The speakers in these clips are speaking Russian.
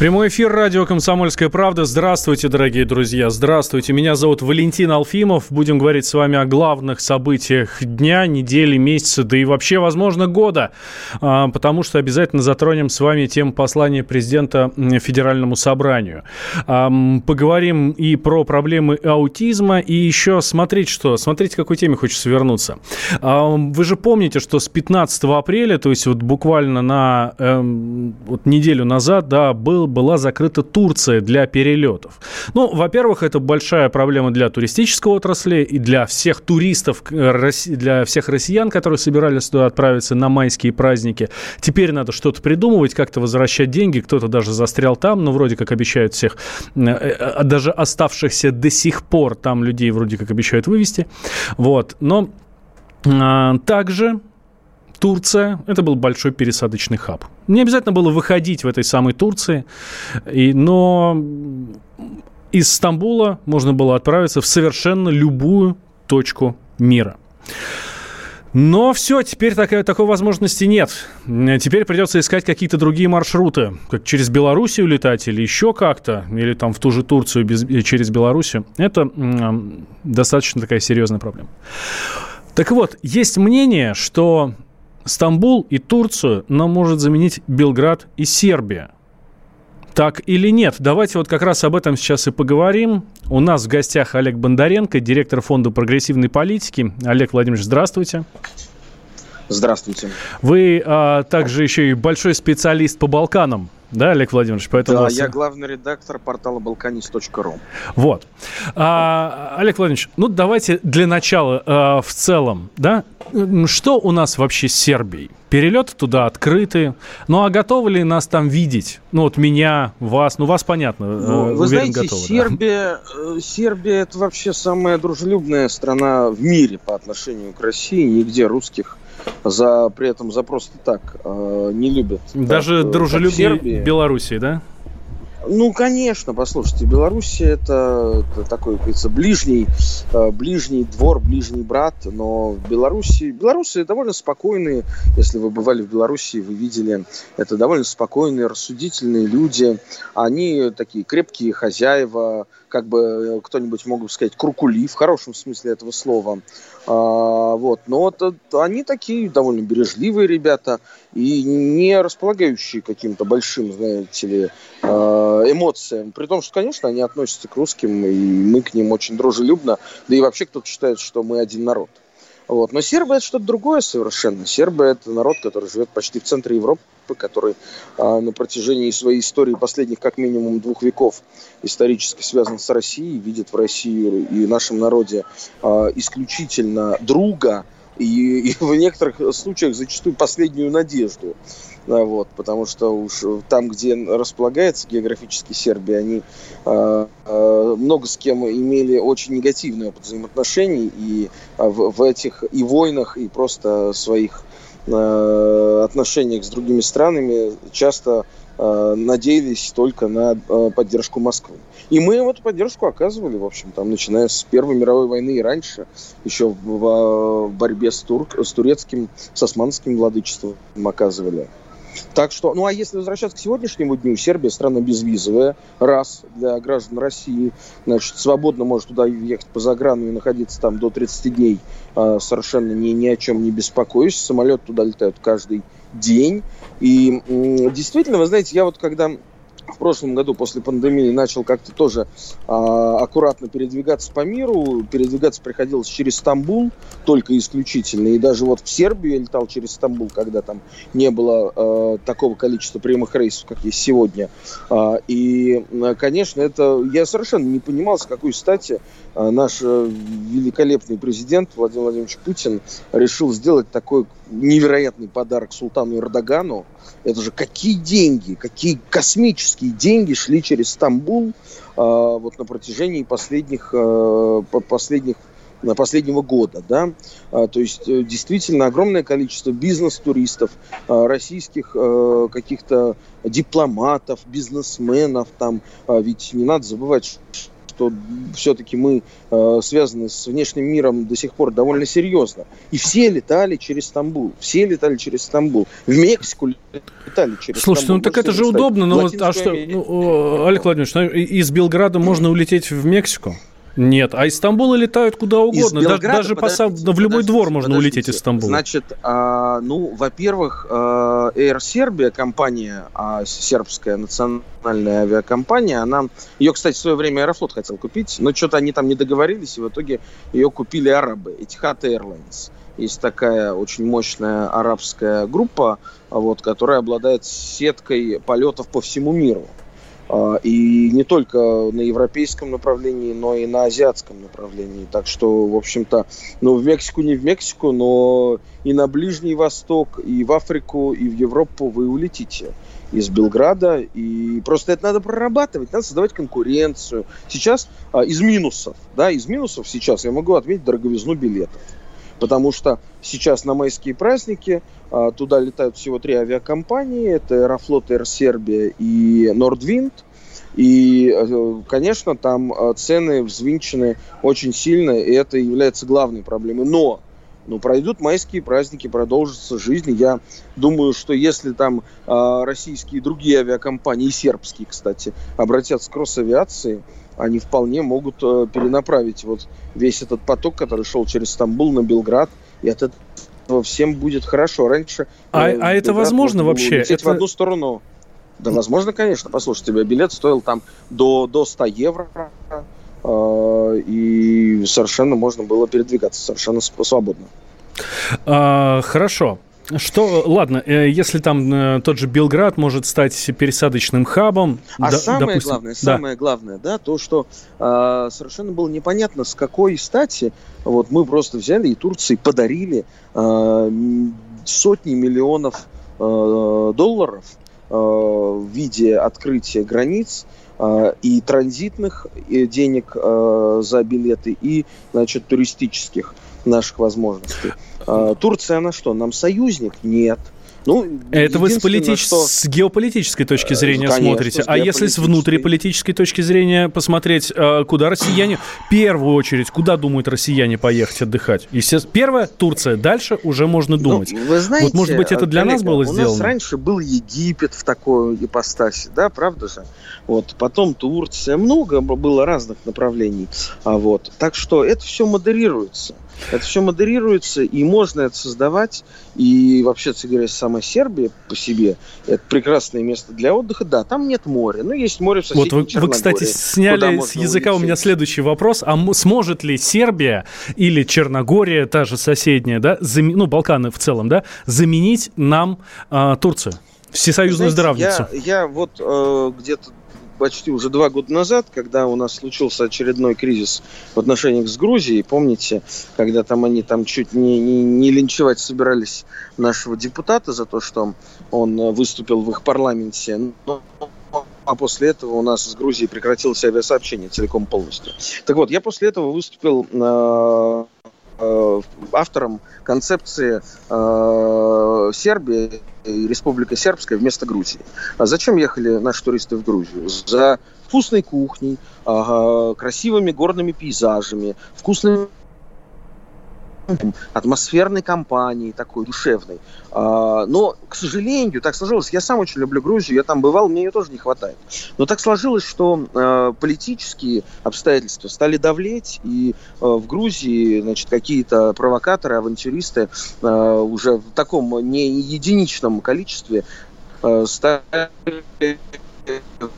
Прямой эфир радио «Комсомольская правда». Здравствуйте, дорогие друзья. Здравствуйте. Меня зовут Валентин Алфимов. Будем говорить с вами о главных событиях дня, недели, месяца, да и вообще, возможно, года. А, потому что обязательно затронем с вами тему послания президента Федеральному собранию. А, поговорим и про проблемы аутизма, и еще смотреть что? Смотрите, к какой теме хочется вернуться. А, вы же помните, что с 15 апреля, то есть вот буквально на эм, вот неделю назад, да, был была закрыта Турция для перелетов. Ну, во-первых, это большая проблема для туристической отрасли и для всех туристов, э, для всех россиян, которые собирались туда отправиться на майские праздники. Теперь надо что-то придумывать, как-то возвращать деньги. Кто-то даже застрял там, но вроде как обещают всех, э, э, даже оставшихся до сих пор там людей вроде как обещают вывести. Вот. Но а, также Турция – это был большой пересадочный хаб. Не обязательно было выходить в этой самой Турции, и, но из Стамбула можно было отправиться в совершенно любую точку мира. Но все, теперь такой, такой возможности нет. Теперь придется искать какие-то другие маршруты. Как через Белоруссию летать или еще как-то, или там в ту же Турцию без, через Белоруссию. Это м- достаточно такая серьезная проблема. Так вот, есть мнение, что Стамбул и Турцию нам может заменить Белград и Сербия. Так или нет? Давайте вот как раз об этом сейчас и поговорим. У нас в гостях Олег Бондаренко, директор фонда прогрессивной политики. Олег Владимирович, здравствуйте. Здравствуйте. Вы а, также еще и большой специалист по Балканам. Да, Олег Владимирович, поэтому... Да, вас... я главный редактор портала balkanist.ru. Вот. А, Олег Владимирович, ну давайте для начала а, в целом, да, что у нас вообще с Сербией? Перелеты туда открыты. Ну, а готовы ли нас там видеть? Ну, вот меня, вас, ну, вас понятно. Ну, э, вы уверен, знаете, готовы, Сербия, да? Сербия это вообще самая дружелюбная страна в мире по отношению к России. Нигде русских за при этом за просто так э, не любят. Даже так, дружелюбнее Белоруссии, да? Ну, конечно, послушайте, Белоруссия это, это такой, как говорится, ближний, э, ближний двор, ближний брат, но в Беларуси, белорусы довольно спокойные, если вы бывали в Беларуси, вы видели, это довольно спокойные, рассудительные люди, они такие крепкие хозяева, как бы э, кто-нибудь мог бы сказать, куркули, в хорошем смысле этого слова. А, вот. Но это, они такие довольно бережливые ребята и не располагающие каким-то большим, знаете ли, а, эмоциям. При том, что, конечно, они относятся к русским, и мы к ним очень дружелюбно. Да и вообще кто-то считает, что мы один народ. Вот. Но сербы это что-то другое совершенно. Сербы это народ, который живет почти в центре Европы, который а, на протяжении своей истории последних как минимум двух веков исторически связан с Россией, видит в России и нашем народе а, исключительно друга и, и в некоторых случаях зачастую последнюю надежду. Вот, потому что уж там, где располагается географически Сербия, они э, э, много с кем имели очень негативный опыт взаимоотношений и э, в, в этих и войнах, и просто своих э, отношениях с другими странами часто э, надеялись только на э, поддержку Москвы. И мы им эту поддержку оказывали, в общем, там, начиная с Первой мировой войны и раньше, еще в борьбе с, турк, с турецким, с османским владычеством оказывали. Так что, ну а если возвращаться к сегодняшнему дню, Сербия страна безвизовая, раз для граждан России, значит, свободно может туда ехать по заграну и находиться там до 30 дней, э, совершенно ни, ни о чем не беспокоюсь. Самолет туда летают каждый день. И действительно, вы знаете, я вот когда в прошлом году после пандемии начал как-то тоже а, аккуратно передвигаться по миру. Передвигаться приходилось через Стамбул только исключительно. И даже вот в Сербию я летал через Стамбул, когда там не было а, такого количества прямых рейсов, как есть сегодня. А, и, конечно, это я совершенно не понимал, с какой стати наш э, великолепный президент Владимир Владимирович Путин решил сделать такой невероятный подарок султану Эрдогану. Это же какие деньги, какие космические деньги шли через Стамбул а, вот на протяжении последних, э, последних последнего года, да, а, то есть э, действительно огромное количество бизнес-туристов, а, российских каких-то дипломатов, бизнесменов, там, а, ведь не надо забывать, что все-таки мы э, связаны с внешним миром до сих пор довольно серьезно. И все летали через Стамбул. Все летали через Стамбул. В Мексику летали через Слушайте, Стамбул. ну так это же удобно. Но вот, а что, ну, Олег Владимирович, из Белграда можно улететь в Мексику? Нет, а из Стамбула летают куда угодно. Белграда, даже, даже по сам, в любой двор можно улететь из Стамбула. Значит, а, ну, во-первых, а, Air Serbia, компания, а, сербская национальная авиакомпания, она, ее, кстати, в свое время Аэрофлот хотел купить, но что-то они там не договорились, и в итоге ее купили арабы, Etihad Airlines. Есть такая очень мощная арабская группа, вот, которая обладает сеткой полетов по всему миру. А, и не только на европейском направлении, но и на азиатском направлении. Так что, в общем-то, ну, в Мексику не в Мексику, но и на Ближний Восток, и в Африку, и в Европу вы улетите из Белграда. И просто это надо прорабатывать, надо создавать конкуренцию. Сейчас а, из минусов, да, из минусов сейчас я могу отметить дороговизну билетов. Потому что сейчас на майские праздники а, туда летают всего три авиакомпании. Это Аэрофлот, Air Serbia и Nordwind. И, э, конечно, там а, цены взвинчены очень сильно, и это является главной проблемой. Но ну, пройдут майские праздники, продолжится жизнь. Я думаю, что если там э, российские и другие авиакомпании, и сербские, кстати, обратятся к Росавиации, они вполне могут э, перенаправить вот весь этот поток, который шел через Стамбул на Белград, и от этого всем будет хорошо. Раньше... А, э, а это возможно вообще? Это... в одну сторону. Да, возможно, конечно. Послушай, тебе билет стоил там до, до 100 евро, и совершенно можно было передвигаться совершенно свободно. А, хорошо. Что, ладно, э, если там э, тот же Белград может стать пересадочным хабом. А да, самое допустим, главное, да. самое главное, да, то, что э, совершенно было непонятно, с какой стати вот мы просто взяли и Турции подарили э, сотни миллионов э, долларов в виде открытия границ э, и транзитных денег э, за билеты, и, значит, туристических наших возможностей. Турция, она что, нам союзник? Нет. Ну, это вы с, политич... что... с геополитической точки зрения Конечно, смотрите. А если с внутриполитической точки зрения посмотреть, а, куда россияне, в первую очередь, куда думают россияне поехать отдыхать? Естественно, первое, Турция. Дальше уже можно ну, думать. Ну, вы знаете, вот, может быть, это для коллега, нас было сделано? У нас раньше был Египет в такой ипостаси, да, правда же? Вот, потом Турция. Много было разных направлений. А вот, так что это все модерируется. Это все модерируется, и можно это создавать. И вообще, говоря, сама Сербия по себе это прекрасное место для отдыха. Да, там нет моря, но есть море в соседней Вот вы, вы кстати, сняли с языка улететь. у меня следующий вопрос. А сможет ли Сербия или Черногория, та же соседняя, да, зам... ну, Балканы в целом, да, заменить нам э, Турцию? Всесоюзную Знаете, здравницу. Я, я вот э, где-то почти уже два года назад, когда у нас случился очередной кризис в отношениях с Грузией, помните, когда там они там чуть не, не, не линчевать собирались нашего депутата за то, что он выступил в их парламенте. Но а после этого у нас с Грузией прекратилось авиасообщение целиком полностью. Так вот, я после этого выступил э, э, автором концепции э, Сербии и Республика Сербская вместо Грузии. А зачем ехали наши туристы в Грузию? За вкусной кухней, э, красивыми горными пейзажами, вкусными атмосферной компании, такой душевной. А, но, к сожалению, так сложилось, я сам очень люблю Грузию, я там бывал, мне ее тоже не хватает. Но так сложилось, что а, политические обстоятельства стали давлеть, и а, в Грузии, значит, какие-то провокаторы, авантюристы уже в таком не единичном количестве стали,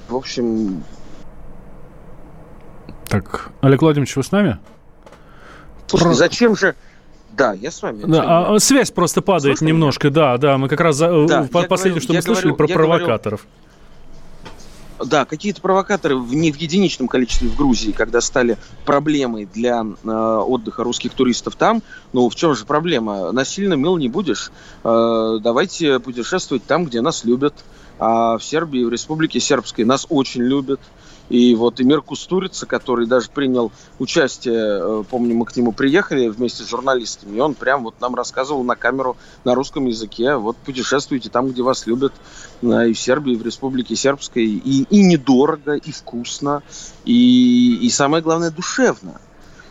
в общем... Так, Олег Владимирович, вы с нами? Слушайте, зачем же да, я с вами. Да, а, связь просто падает Слышно немножко, меня? да, да. Мы как раз да, в последнем, что мы слышали, говорю, про провокаторов. Говорю, да, какие-то провокаторы в, не в единичном количестве в Грузии, когда стали проблемой для э, отдыха русских туристов там. Ну, в чем же проблема? Насильно мил не будешь. Э, давайте путешествовать там, где нас любят. А в Сербии, в Республике Сербской нас очень любят. И вот Эмир Кустурица, который даже принял участие, э, помню, мы к нему приехали вместе с журналистами, и он прям вот нам рассказывал на камеру на русском языке, вот путешествуйте там, где вас любят, и в Сербии, и в Республике Сербской, и, и недорого, и вкусно, и, и самое главное, душевно.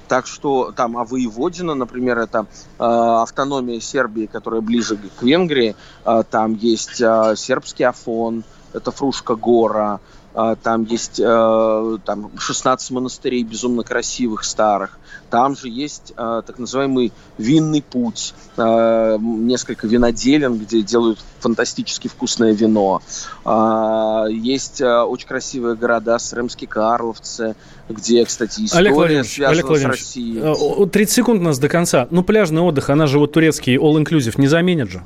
Так что там, а воеводина, например, это э, автономия Сербии, которая ближе к Венгрии, э, там есть э, сербский Афон, это Фрушка гора, там есть э, там 16 монастырей безумно красивых, старых. Там же есть э, так называемый винный путь, э, несколько виноделен, где делают фантастически вкусное вино. А, есть очень красивые города, Сремские Карловцы, где, кстати, история Олег Владимирович, связана Олег Владимирович, с Россией. 30 секунд у нас до конца. Ну, пляжный отдых, она же вот турецкий all-inclusive не заменит же?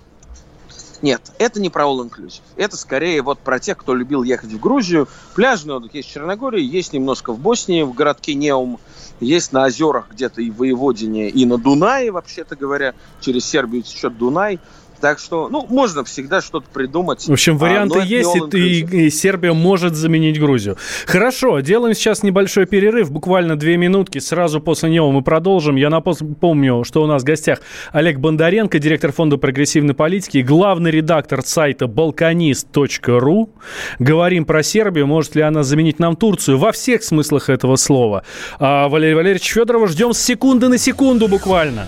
Нет, это не про all inclusive. Это скорее вот про тех, кто любил ехать в Грузию. Пляжный отдых есть в Черногории, есть немножко в Боснии, в городке Неум, есть на озерах где-то и в Воеводине, и на Дунае, вообще-то говоря. Через Сербию течет Дунай. Так что, ну, можно всегда что-то придумать. В общем, варианты а, есть, и, и, и Сербия может заменить Грузию. Хорошо, делаем сейчас небольшой перерыв, буквально две минутки. Сразу после него мы продолжим. Я напомню, что у нас в гостях Олег Бондаренко, директор фонда прогрессивной политики, главный редактор сайта balkanist.ru. Говорим про Сербию, может ли она заменить нам Турцию во всех смыслах этого слова. А Валерий Валерьевич Федорова ждем с секунды на секунду буквально.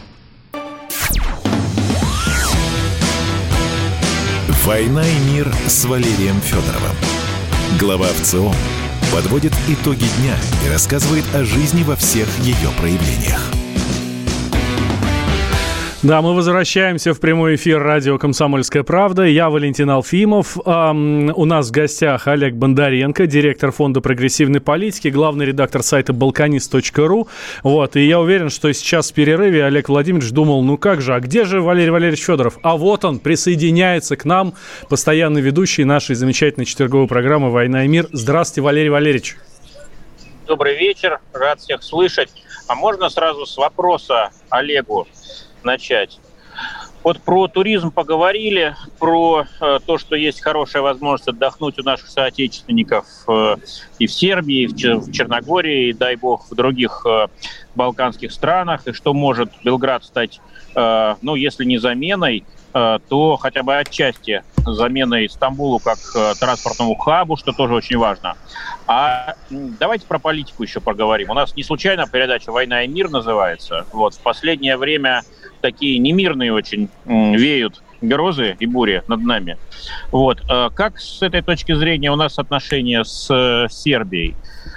«Война и мир» с Валерием Федоровым. Глава ВЦО подводит итоги дня и рассказывает о жизни во всех ее проявлениях. Да, мы возвращаемся в прямой эфир радио «Комсомольская правда». Я Валентин Алфимов. Эм, у нас в гостях Олег Бондаренко, директор фонда прогрессивной политики, главный редактор сайта balkanist.ru. Вот, и я уверен, что сейчас в перерыве Олег Владимирович думал, ну как же, а где же Валерий Валерьевич Федоров? А вот он, присоединяется к нам, постоянный ведущий нашей замечательной четверговой программы «Война и мир». Здравствуйте, Валерий Валерьевич. Добрый вечер, рад всех слышать. А можно сразу с вопроса Олегу? Начать. Вот про туризм поговорили, про э, то, что есть хорошая возможность отдохнуть у наших соотечественников э, и в Сербии, и в, Чер- в Черногории, и, дай бог, в других э, балканских странах, и что может Белград стать, ну, если не заменой, то хотя бы отчасти заменой Стамбулу как э, транспортному хабу, что тоже очень важно. А давайте про политику еще поговорим. У нас не случайно передача «Война и мир» называется. Вот в последнее время такие немирные очень веют грозы и бури над нами. Вот. А как с этой точки зрения у нас отношения с э, Сербией?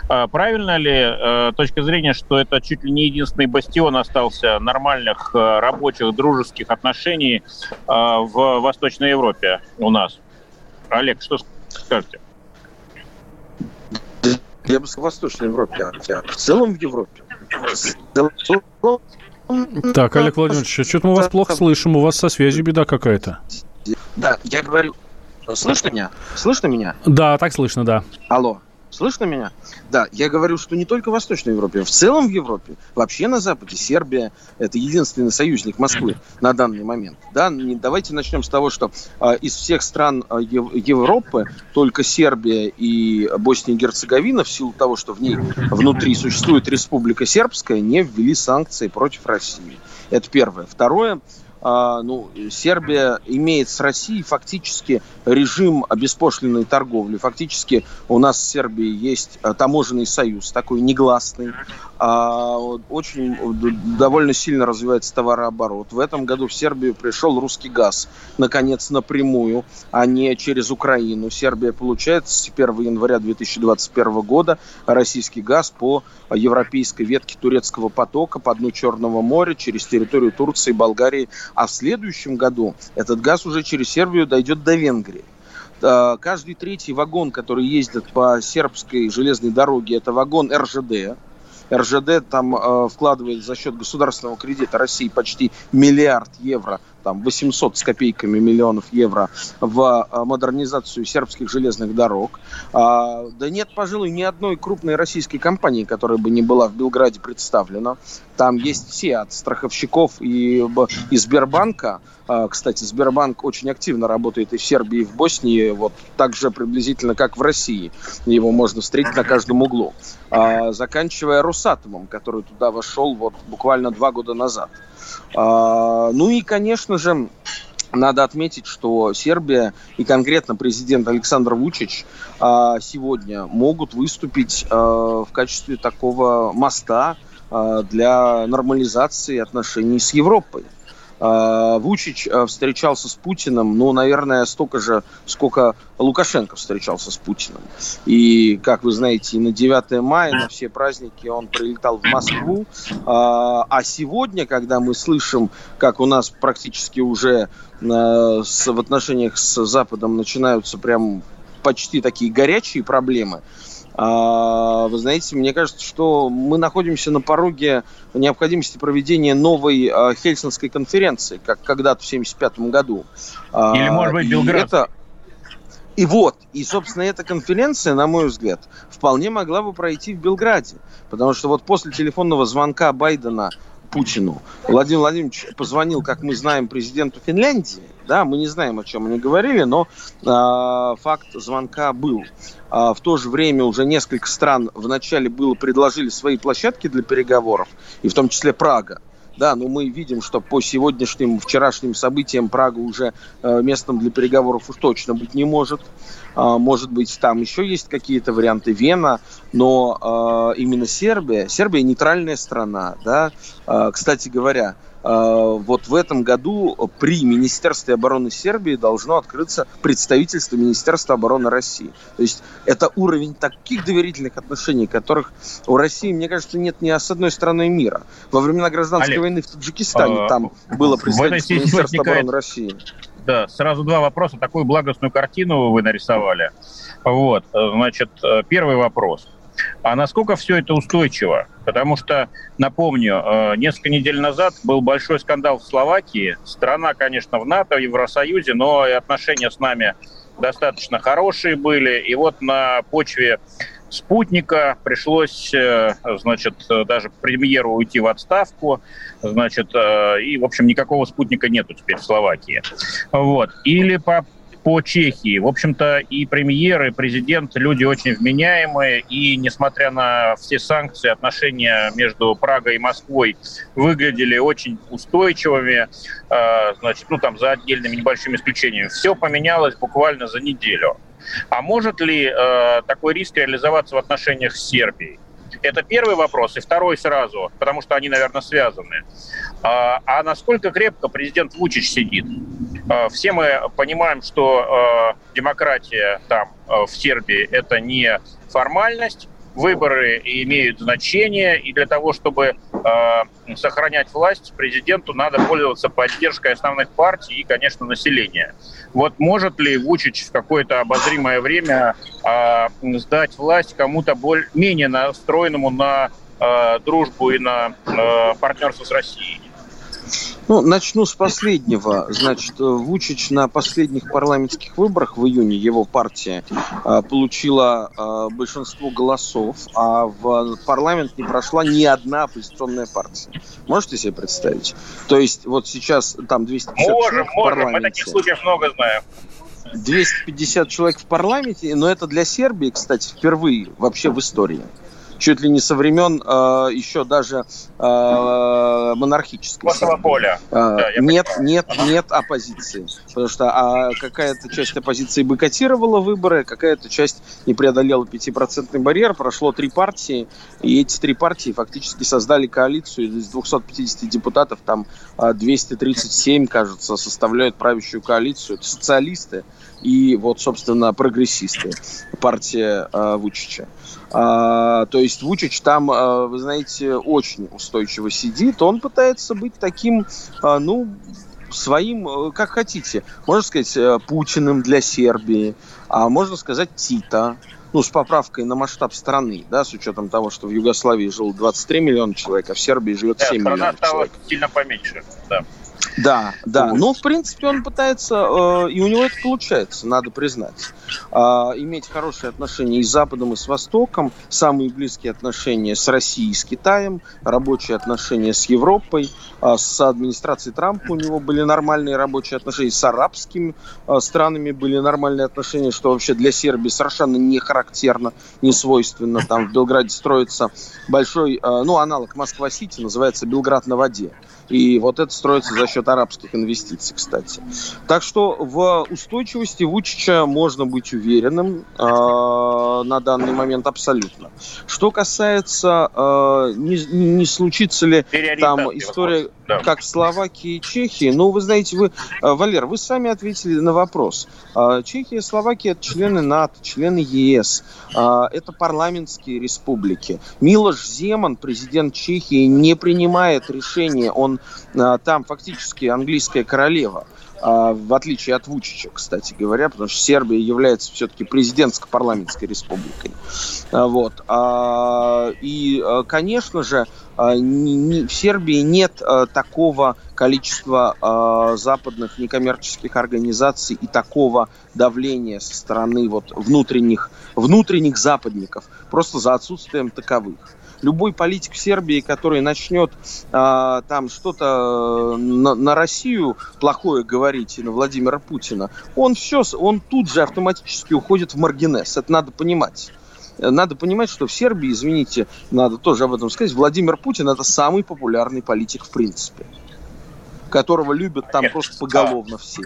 А правильно ли э, точка зрения, что это чуть ли не единственный бастион остался нормальных э, рабочих дружеских отношений в Восточной Европе у нас? Олег, что скажете? Я бы сказал, в Восточной Европе, а в целом в Европе. В так, Олег Владимирович, что-то мы вас плохо слышим, у вас со связью беда какая-то. Да, я говорю, слышно меня? Слышно меня? Да, так слышно, да. Алло. Слышно меня? Да, я говорю, что не только в Восточной Европе, в целом в Европе, вообще на Западе, Сербия – это единственный союзник Москвы на данный момент. Да, давайте начнем с того, что э, из всех стран э, Европы только Сербия и Босния и Герцеговина, в силу того, что в ней внутри существует Республика Сербская, не ввели санкции против России. Это первое. Второе – ну, Сербия имеет с Россией фактически режим беспошлиной торговли. Фактически у нас в Сербии есть а, таможенный союз, такой негласный. А, очень довольно сильно развивается товарооборот. В этом году в Сербию пришел русский газ, наконец, напрямую, а не через Украину. Сербия получает с 1 января 2021 года российский газ по европейской ветке турецкого потока по дну Черного моря через территорию Турции, Болгарии, а в следующем году этот газ уже через Сербию дойдет до Венгрии. А, каждый третий вагон, который ездит по сербской железной дороге, это вагон РЖД. РЖД там э, вкладывает за счет государственного кредита России почти миллиард евро там 800 с копейками миллионов евро в а, модернизацию сербских железных дорог. А, да нет, пожалуй, ни одной крупной российской компании, которая бы не была в Белграде представлена. Там есть все от страховщиков и, и Сбербанка. А, кстати, Сбербанк очень активно работает и в Сербии, и в Боснии, вот так же приблизительно, как в России. Его можно встретить на каждом углу. Заканчивая Росатомом, который туда вошел вот буквально два года назад. А, ну и, конечно же, надо отметить, что Сербия и конкретно президент Александр Вучич а, сегодня могут выступить а, в качестве такого моста для нормализации отношений с Европой. А, Вучич а, встречался с Путиным, ну, наверное, столько же, сколько Лукашенко встречался с Путиным. И, как вы знаете, на 9 мая, на все праздники он прилетал в Москву. А, а сегодня, когда мы слышим, как у нас практически уже в отношениях с Западом начинаются прям почти такие горячие проблемы, вы знаете, мне кажется, что мы находимся на пороге необходимости проведения новой а, Хельсинской конференции, как когда-то в 1975 году. А, Или, может быть, Белград. Это... И вот, и, собственно, эта конференция, на мой взгляд, вполне могла бы пройти в Белграде. Потому что вот после телефонного звонка Байдена Путину Владимир Владимирович позвонил, как мы знаем, президенту Финляндии. Да, мы не знаем, о чем они говорили, но э, факт звонка был. А, в то же время уже несколько стран вначале было предложили свои площадки для переговоров, и в том числе Прага. Да, но мы видим, что по сегодняшним, вчерашним событиям Прага уже э, местом для переговоров уж точно быть не может. Э, может быть, там еще есть какие-то варианты Вена, но э, именно Сербия, Сербия нейтральная страна, да. Э, кстати говоря, а, вот в этом году при Министерстве обороны Сербии должно открыться представительство Министерства обороны России. То есть это уровень таких доверительных отношений, которых у России, мне кажется, нет ни с одной страной мира. Во времена гражданской Олег, войны в Таджикистане а, там было представительство Министерства обороны России. Да, сразу два вопроса. Такую благостную картину вы нарисовали. Вот, значит, первый вопрос. А насколько все это устойчиво? Потому что, напомню, э, несколько недель назад был большой скандал в Словакии. Страна, конечно, в НАТО, в Евросоюзе, но и отношения с нами достаточно хорошие были. И вот на почве спутника пришлось, э, значит, даже премьеру уйти в отставку, значит, э, и, в общем, никакого спутника нету теперь в Словакии. Вот. Или по по Чехии. В общем-то, и премьер, и президент люди очень вменяемые, и несмотря на все санкции, отношения между Прагой и Москвой выглядели очень устойчивыми, э, значит, ну там за отдельными небольшими исключениями. Все поменялось буквально за неделю. А может ли э, такой риск реализоваться в отношениях с Сербией? Это первый вопрос. И второй сразу, потому что они, наверное, связаны. А, а насколько крепко президент Вучич сидит? А, все мы понимаем, что а, демократия там в Сербии это не формальность, выборы имеют значение, и для того, чтобы э, сохранять власть, президенту надо пользоваться поддержкой основных партий и, конечно, населения. Вот может ли Вучич в какое-то обозримое время э, сдать власть кому-то более, менее настроенному на э, дружбу и на э, партнерство с Россией? Ну, начну с последнего. Значит, Вучич на последних парламентских выборах в июне его партия э, получила э, большинство голосов, а в парламент не прошла ни одна оппозиционная партия. Можете себе представить? То есть вот сейчас там 250 можем, человек в парламенте. Можем, мы таких случаев много знаем. 250 человек в парламенте, но это для Сербии, кстати, впервые вообще в истории чуть ли не со времен э, еще даже э, монархической. Косово поля. Э, да, нет, понимаю. нет, ага. нет оппозиции. Потому что а, какая-то часть оппозиции бойкотировала выборы, какая-то часть не преодолела 5% барьер, прошло три партии, и эти три партии фактически создали коалицию из 250 депутатов, там 237, кажется, составляют правящую коалицию. Это социалисты и вот, собственно, прогрессисты, партия э, Вучича. А, то есть Вучич там, а, вы знаете, очень устойчиво сидит. Он пытается быть таким, а, ну, своим, э, как хотите. Можно сказать, э, Путиным для Сербии, а можно сказать Тита, ну, с поправкой на масштаб страны, да, с учетом того, что в Югославии жило 23 миллиона человек, а в Сербии живет 7 да, миллионов человек. сильно поменьше, да. Да, да. Но, в принципе, он пытается, э, и у него это получается, надо признать. Э, иметь хорошие отношения и с Западом, и с Востоком, самые близкие отношения с Россией и с Китаем, рабочие отношения с Европой, э, с администрацией Трампа у него были нормальные рабочие отношения, с арабскими э, странами были нормальные отношения, что вообще для Сербии совершенно не характерно, не свойственно. Там в Белграде строится большой, э, ну, аналог Москва-Сити, называется Белград на воде. И вот это строится за счет арабских инвестиций, кстати. Так что в устойчивости Вучича можно быть уверенным э, на данный момент абсолютно. Что касается, э, не, не случится ли там история, да. как в Словакии и Чехии, ну, вы знаете, вы, э, Валер, вы сами ответили на вопрос. Э, Чехия и Словакия – это члены НАТО, члены ЕС, э, это парламентские республики. Милош Земан, президент Чехии, не принимает решения, он а, там фактически английская королева а, в отличие от Вучича, кстати говоря, потому что Сербия является все-таки президентско-парламентской республикой. А, вот. И, конечно же, в Сербии нет такого количества западных некоммерческих организаций и такого давления со стороны вот внутренних, внутренних западников, просто за отсутствием таковых любой политик Сербии, который начнет а, там что-то э, на, на Россию плохое говорить, на Владимира Путина, он все, он тут же автоматически уходит в маргинес. Это надо понимать надо понимать, что в Сербии, извините, надо тоже об этом сказать, Владимир Путин это самый популярный политик в принципе, которого любят там Олег, просто поголовно все.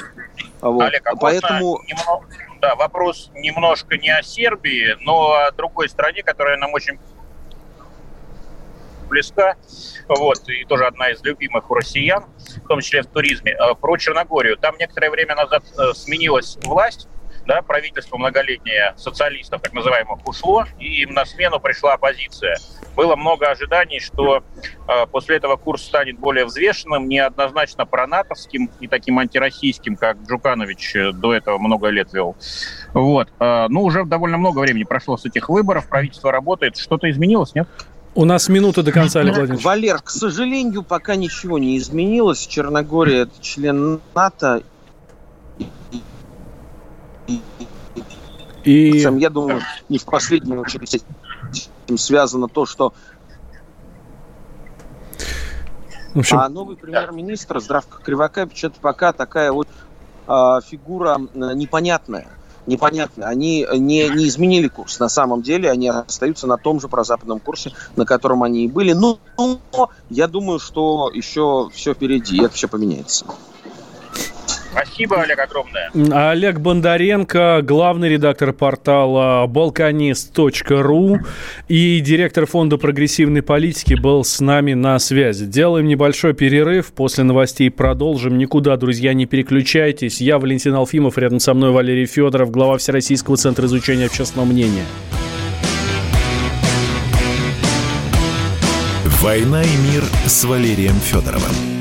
Вот. Олег, а Поэтому... Немного, да, вопрос немножко не о Сербии, но о другой стране, которая нам очень близка, вот, и тоже одна из любимых у россиян, в том числе в туризме, э, про Черногорию. Там некоторое время назад э, сменилась власть, да, правительство многолетнее социалистов, так называемых, ушло, и им на смену пришла оппозиция. Было много ожиданий, что э, после этого курс станет более взвешенным, неоднозначно пронатовским и таким антироссийским, как Джуканович э, до этого много лет вел. Вот. Э, ну, уже довольно много времени прошло с этих выборов, правительство работает. Что-то изменилось, нет? У нас минута до конца, Олег Владимирович. Валер, к сожалению, пока ничего не изменилось. Черногория – это член НАТО. И... Я думаю, не в последнюю очередь с этим связано то, что в общем... А новый премьер-министр Здравко Кривакевич это пока такая вот а, фигура непонятная непонятно. Они не, не изменили курс. На самом деле они остаются на том же прозападном курсе, на котором они и были. Но, но я думаю, что еще все впереди, это все поменяется. Спасибо, Олег, огромное. Олег Бондаренко, главный редактор портала balkanist.ru и директор фонда прогрессивной политики был с нами на связи. Делаем небольшой перерыв. После новостей продолжим. Никуда, друзья, не переключайтесь. Я Валентин Алфимов, рядом со мной Валерий Федоров, глава Всероссийского центра изучения общественного мнения. «Война и мир» с Валерием Федоровым.